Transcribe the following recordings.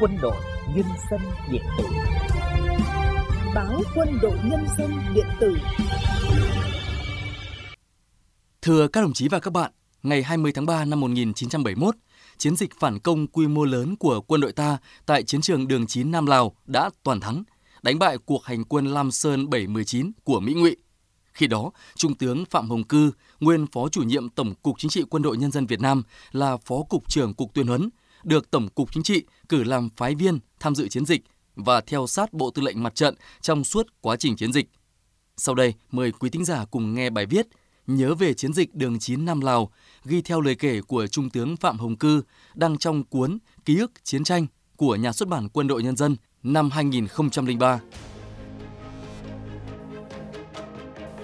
Quân đội Nhân dân điện tử Báo Quân đội Nhân dân điện tử Thưa các đồng chí và các bạn, ngày 20 tháng 3 năm 1971, chiến dịch phản công quy mô lớn của quân đội ta tại chiến trường đường 9 Nam Lào đã toàn thắng, đánh bại cuộc hành quân Lam Sơn 719 của Mỹ Ngụy. Khi đó, Trung tướng Phạm Hồng Cư, nguyên Phó chủ nhiệm Tổng cục Chính trị Quân đội Nhân dân Việt Nam là Phó Cục trưởng Cục Tuyên huấn, được Tổng cục Chính trị cử làm phái viên tham dự chiến dịch và theo sát Bộ Tư lệnh Mặt trận trong suốt quá trình chiến dịch. Sau đây, mời quý thính giả cùng nghe bài viết Nhớ về chiến dịch đường 9 Nam Lào, ghi theo lời kể của Trung tướng Phạm Hồng Cư đăng trong cuốn Ký ức chiến tranh của nhà xuất bản Quân đội Nhân dân năm 2003.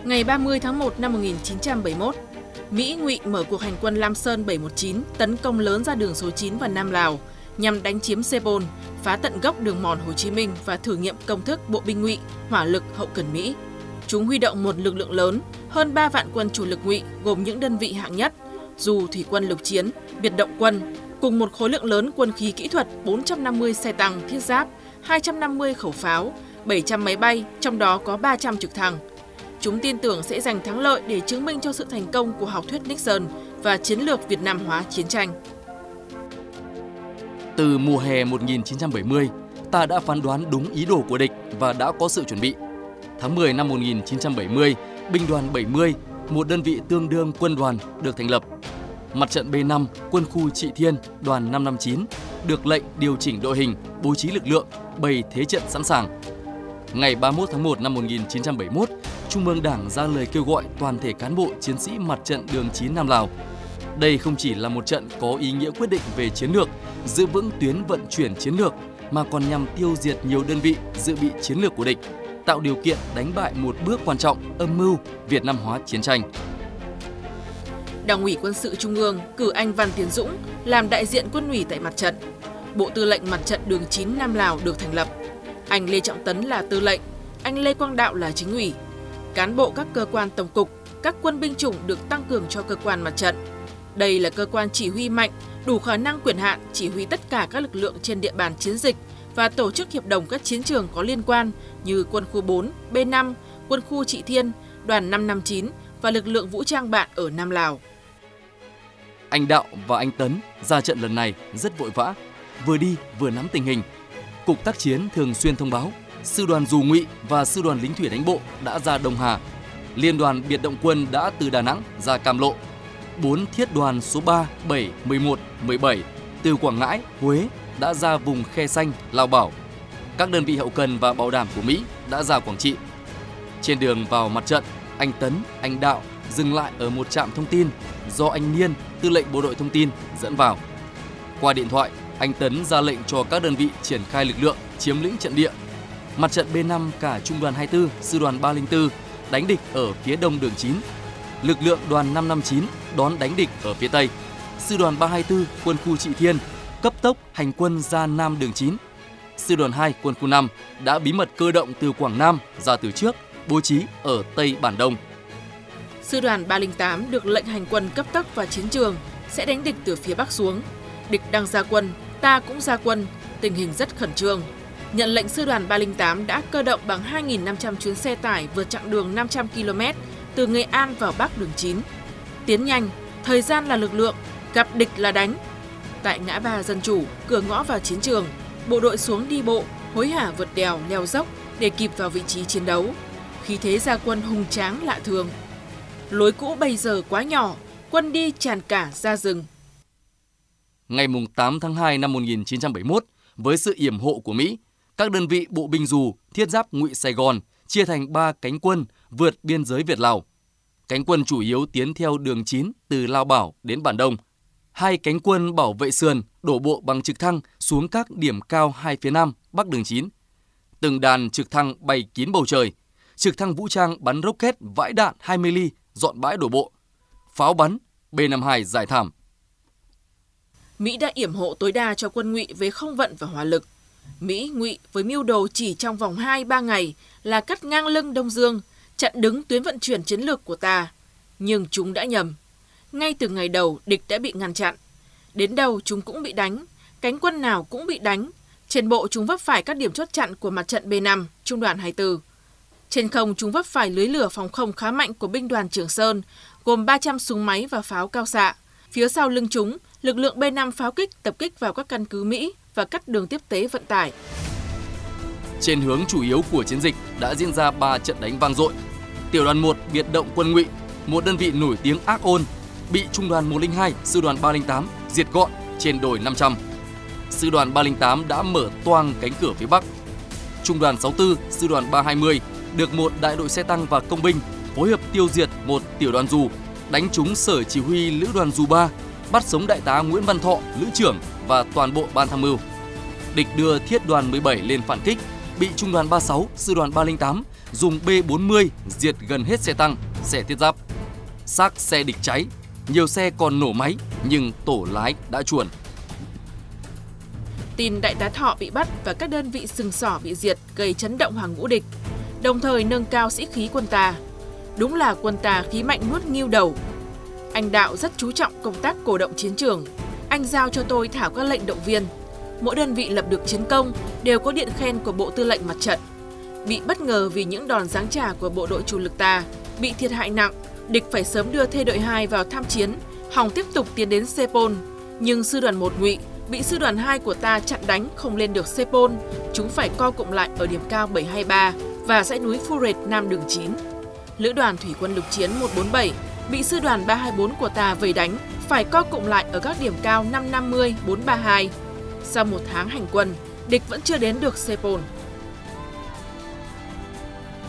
Ngày 30 tháng 1 năm 1971, Mỹ ngụy mở cuộc hành quân Lam Sơn 719 tấn công lớn ra đường số 9 và Nam Lào nhằm đánh chiếm Sepol, phá tận gốc đường mòn Hồ Chí Minh và thử nghiệm công thức bộ binh ngụy, hỏa lực hậu cần Mỹ. Chúng huy động một lực lượng lớn, hơn 3 vạn quân chủ lực ngụy gồm những đơn vị hạng nhất, dù thủy quân lục chiến, biệt động quân, cùng một khối lượng lớn quân khí kỹ thuật 450 xe tăng thiết giáp, 250 khẩu pháo, 700 máy bay, trong đó có 300 trực thăng. Chúng tin tưởng sẽ giành thắng lợi để chứng minh cho sự thành công của học thuyết Nixon và chiến lược Việt Nam hóa chiến tranh. Từ mùa hè 1970, ta đã phán đoán đúng ý đồ của địch và đã có sự chuẩn bị. Tháng 10 năm 1970, binh đoàn 70, một đơn vị tương đương quân đoàn được thành lập. Mặt trận B5, quân khu Trị Thiên, đoàn 559 được lệnh điều chỉnh đội hình, bố trí lực lượng, bày thế trận sẵn sàng. Ngày 31 tháng 1 năm 1971, Trung ương Đảng ra lời kêu gọi toàn thể cán bộ chiến sĩ mặt trận đường 9 Nam Lào. Đây không chỉ là một trận có ý nghĩa quyết định về chiến lược, giữ vững tuyến vận chuyển chiến lược, mà còn nhằm tiêu diệt nhiều đơn vị dự bị chiến lược của địch, tạo điều kiện đánh bại một bước quan trọng âm mưu Việt Nam hóa chiến tranh. Đảng ủy quân sự Trung ương cử anh Văn Tiến Dũng làm đại diện quân ủy tại mặt trận. Bộ Tư lệnh Mặt trận Đường 9 Nam Lào được thành lập. Anh Lê Trọng Tấn là tư lệnh, anh Lê Quang Đạo là chính ủy. Cán bộ các cơ quan tổng cục, các quân binh chủng được tăng cường cho cơ quan mặt trận. Đây là cơ quan chỉ huy mạnh, đủ khả năng quyền hạn chỉ huy tất cả các lực lượng trên địa bàn chiến dịch và tổ chức hiệp đồng các chiến trường có liên quan như quân khu 4, B5, quân khu Trị Thiên, đoàn 559 và lực lượng vũ trang bạn ở Nam Lào. Anh Đạo và anh Tấn ra trận lần này rất vội vã, vừa đi vừa nắm tình hình. Cục tác chiến thường xuyên thông báo, sư đoàn dù ngụy và sư đoàn lính thủy đánh bộ đã ra Đông Hà. Liên đoàn biệt động quân đã từ Đà Nẵng ra Cam Lộ. Bốn thiết đoàn số 3, 7, 11, 17 từ Quảng Ngãi, Huế đã ra vùng Khe Xanh, Lao Bảo. Các đơn vị hậu cần và bảo đảm của Mỹ đã ra Quảng Trị. Trên đường vào mặt trận, anh Tấn, anh Đạo dừng lại ở một trạm thông tin do anh Niên, tư lệnh bộ đội thông tin dẫn vào. Qua điện thoại, anh Tấn ra lệnh cho các đơn vị triển khai lực lượng chiếm lĩnh trận địa. Mặt trận B5 cả trung đoàn 24, sư đoàn 304 đánh địch ở phía đông đường 9. Lực lượng đoàn 559 đón đánh địch ở phía tây. Sư đoàn 324 quân khu Trị Thiên cấp tốc hành quân ra Nam đường 9. Sư đoàn 2 quân khu 5 đã bí mật cơ động từ Quảng Nam ra từ trước, bố trí ở Tây Bản Đông. Sư đoàn 308 được lệnh hành quân cấp tốc vào chiến trường, sẽ đánh địch từ phía Bắc xuống. Địch đang ra quân, ta cũng ra quân, tình hình rất khẩn trương. Nhận lệnh sư đoàn 308 đã cơ động bằng 2.500 chuyến xe tải vượt chặng đường 500 km từ Nghệ An vào Bắc đường 9. Tiến nhanh, thời gian là lực lượng, gặp địch là đánh. Tại ngã ba Dân Chủ, cửa ngõ vào chiến trường, bộ đội xuống đi bộ, hối hả vượt đèo, leo dốc để kịp vào vị trí chiến đấu. Khí thế ra quân hùng tráng lạ thường. Lối cũ bây giờ quá nhỏ, quân đi tràn cả ra rừng. Ngày 8 tháng 2 năm 1971, với sự yểm hộ của Mỹ, các đơn vị bộ binh dù thiết giáp ngụy Sài Gòn chia thành 3 cánh quân vượt biên giới Việt Lào. Cánh quân chủ yếu tiến theo đường 9 từ Lao Bảo đến Bản Đông. Hai cánh quân bảo vệ sườn đổ bộ bằng trực thăng xuống các điểm cao hai phía nam bắc đường 9. Từng đàn trực thăng bay kín bầu trời. Trực thăng vũ trang bắn rocket vãi đạn 20 ly dọn bãi đổ bộ. Pháo bắn B-52 giải thảm. Mỹ đã yểm hộ tối đa cho quân ngụy với không vận và hỏa lực. Mỹ ngụy với mưu đồ chỉ trong vòng 2-3 ngày là cắt ngang lưng Đông Dương, chặn đứng tuyến vận chuyển chiến lược của ta. Nhưng chúng đã nhầm. Ngay từ ngày đầu, địch đã bị ngăn chặn. Đến đâu chúng cũng bị đánh, cánh quân nào cũng bị đánh, Trên bộ chúng vấp phải các điểm chốt chặn của mặt trận B5, trung đoàn 24. Trên không chúng vấp phải lưới lửa phòng không khá mạnh của binh đoàn Trường Sơn, gồm 300 súng máy và pháo cao xạ. Phía sau lưng chúng, lực lượng B5 pháo kích tập kích vào các căn cứ Mỹ và cắt đường tiếp tế vận tải. Trên hướng chủ yếu của chiến dịch đã diễn ra 3 trận đánh vang dội. Tiểu đoàn 1 biệt động quân ngụy, một đơn vị nổi tiếng ác ôn, bị trung đoàn 102, sư đoàn 308 diệt gọn trên đồi 500. Sư đoàn 308 đã mở toang cánh cửa phía Bắc. Trung đoàn 64, sư đoàn 320 được một đại đội xe tăng và công binh phối hợp tiêu diệt một tiểu đoàn dù, đánh trúng sở chỉ huy lữ đoàn dù 3, bắt sống đại tá Nguyễn Văn Thọ, lữ trưởng và toàn bộ ban tham mưu. Địch đưa thiết đoàn 17 lên phản kích, bị trung đoàn 36, sư đoàn 308 dùng B40 diệt gần hết xe tăng, xe thiết giáp. Xác xe địch cháy, nhiều xe còn nổ máy nhưng tổ lái đã chuồn. Tin đại tá Thọ bị bắt và các đơn vị sừng sỏ bị diệt gây chấn động hàng ngũ địch, đồng thời nâng cao sĩ khí quân ta. Đúng là quân ta khí mạnh nuốt nghiêu đầu. Anh Đạo rất chú trọng công tác cổ động chiến trường. Anh giao cho tôi thảo các lệnh động viên. Mỗi đơn vị lập được chiến công đều có điện khen của Bộ Tư lệnh Mặt trận. Bị bất ngờ vì những đòn giáng trả của bộ đội chủ lực ta, bị thiệt hại nặng, địch phải sớm đưa thê đội 2 vào tham chiến, hòng tiếp tục tiến đến Sepol. Nhưng sư đoàn 1 ngụy bị sư đoàn 2 của ta chặn đánh không lên được Sepol, chúng phải co cụm lại ở điểm cao 723 và dãy núi Furet Nam đường 9. Lữ đoàn Thủy quân lục chiến 147 bị sư đoàn 324 của ta vây đánh, phải co cụm lại ở các điểm cao 550, 432. Sau một tháng hành quân, địch vẫn chưa đến được Sepol.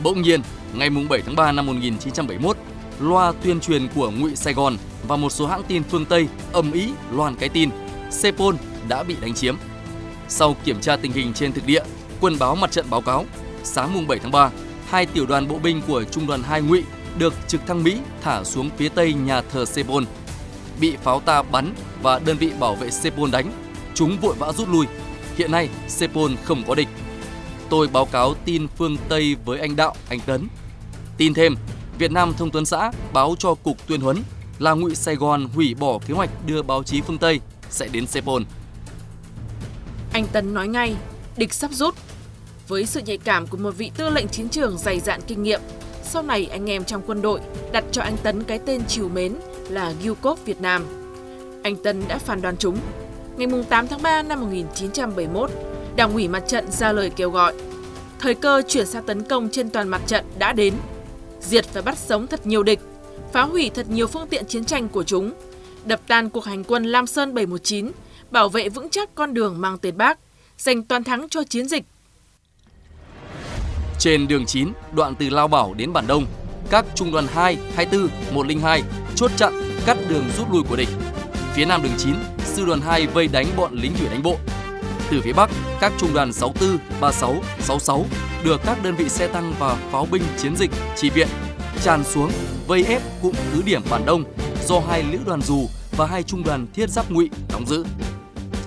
Bỗng nhiên, ngày 7 tháng 3 năm 1971, loa tuyên truyền của Ngụy Sài Gòn và một số hãng tin phương Tây ầm ĩ loan cái tin Sepol đã bị đánh chiếm. Sau kiểm tra tình hình trên thực địa, quân báo mặt trận báo cáo, sáng mùng 7 tháng 3, hai tiểu đoàn bộ binh của trung đoàn 2 Ngụy được trực thăng Mỹ thả xuống phía tây nhà thờ Sepol. Bị pháo ta bắn và đơn vị bảo vệ Sepol đánh, chúng vội vã rút lui. Hiện nay, Sepol không có địch. Tôi báo cáo tin phương Tây với anh Đạo, anh Tấn. Tin thêm, Việt Nam Thông Tuấn xã báo cho Cục Tuyên huấn là Ngụy Sài Gòn hủy bỏ kế hoạch đưa báo chí phương Tây sẽ đến Sepol. Anh Tấn nói ngay, địch sắp rút. Với sự nhạy cảm của một vị tư lệnh chiến trường dày dạn kinh nghiệm, sau này anh em trong quân đội đặt cho anh Tấn cái tên chiều mến là Yukov Việt Nam. Anh Tân đã phản đoàn chúng. Ngày 8 tháng 3 năm 1971, Đảng ủy mặt trận ra lời kêu gọi. Thời cơ chuyển sang tấn công trên toàn mặt trận đã đến. Diệt và bắt sống thật nhiều địch, phá hủy thật nhiều phương tiện chiến tranh của chúng, đập tan cuộc hành quân Lam Sơn 719, bảo vệ vững chắc con đường mang tên Bác, giành toàn thắng cho chiến dịch. Trên đường 9, đoạn từ Lao Bảo đến Bản Đông, các trung đoàn 2, 24, 102 chốt chặn cắt đường rút lui của địch. Phía nam đường 9, sư đoàn 2 vây đánh bọn lính thủy đánh bộ. Từ phía bắc, các trung đoàn 64, 36, 66 được các đơn vị xe tăng và pháo binh chiến dịch chỉ viện tràn xuống vây ép cụm cứ điểm Bản Đông do hai lữ đoàn dù và hai trung đoàn thiết giáp ngụy đóng giữ.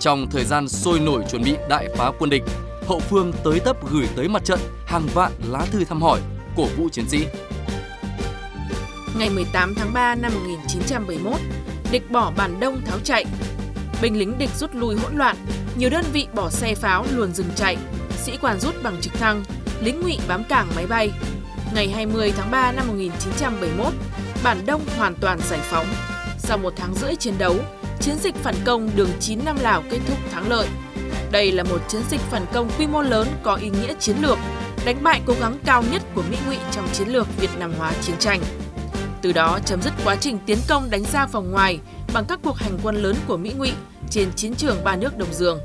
Trong thời gian sôi nổi chuẩn bị đại phá quân địch, hậu phương tới tấp gửi tới mặt trận hàng vạn lá thư thăm hỏi, cổ vũ chiến sĩ. Ngày 18 tháng 3 năm 1971, địch bỏ Bản Đông tháo chạy. Binh lính địch rút lui hỗn loạn, nhiều đơn vị bỏ xe pháo luồn dừng chạy, sĩ quan rút bằng trực thăng, lính ngụy bám cảng máy bay. Ngày 20 tháng 3 năm 1971, Bản Đông hoàn toàn giải phóng. Sau một tháng rưỡi chiến đấu, chiến dịch phản công đường 9 năm Lào kết thúc thắng lợi. Đây là một chiến dịch phản công quy mô lớn có ý nghĩa chiến lược, đánh bại cố gắng cao nhất của Mỹ ngụy trong chiến lược Việt Nam hóa chiến tranh. Từ đó chấm dứt quá trình tiến công đánh ra vòng ngoài bằng các cuộc hành quân lớn của Mỹ ngụy trên chiến trường ba nước Đông Dương.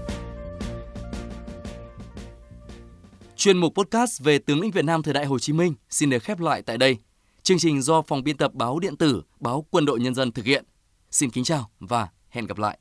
Chuyên mục podcast về tướng lĩnh Việt Nam thời đại Hồ Chí Minh xin được khép lại tại đây. Chương trình do phòng biên tập báo điện tử Báo Quân đội Nhân dân thực hiện. Xin kính chào và hẹn gặp lại.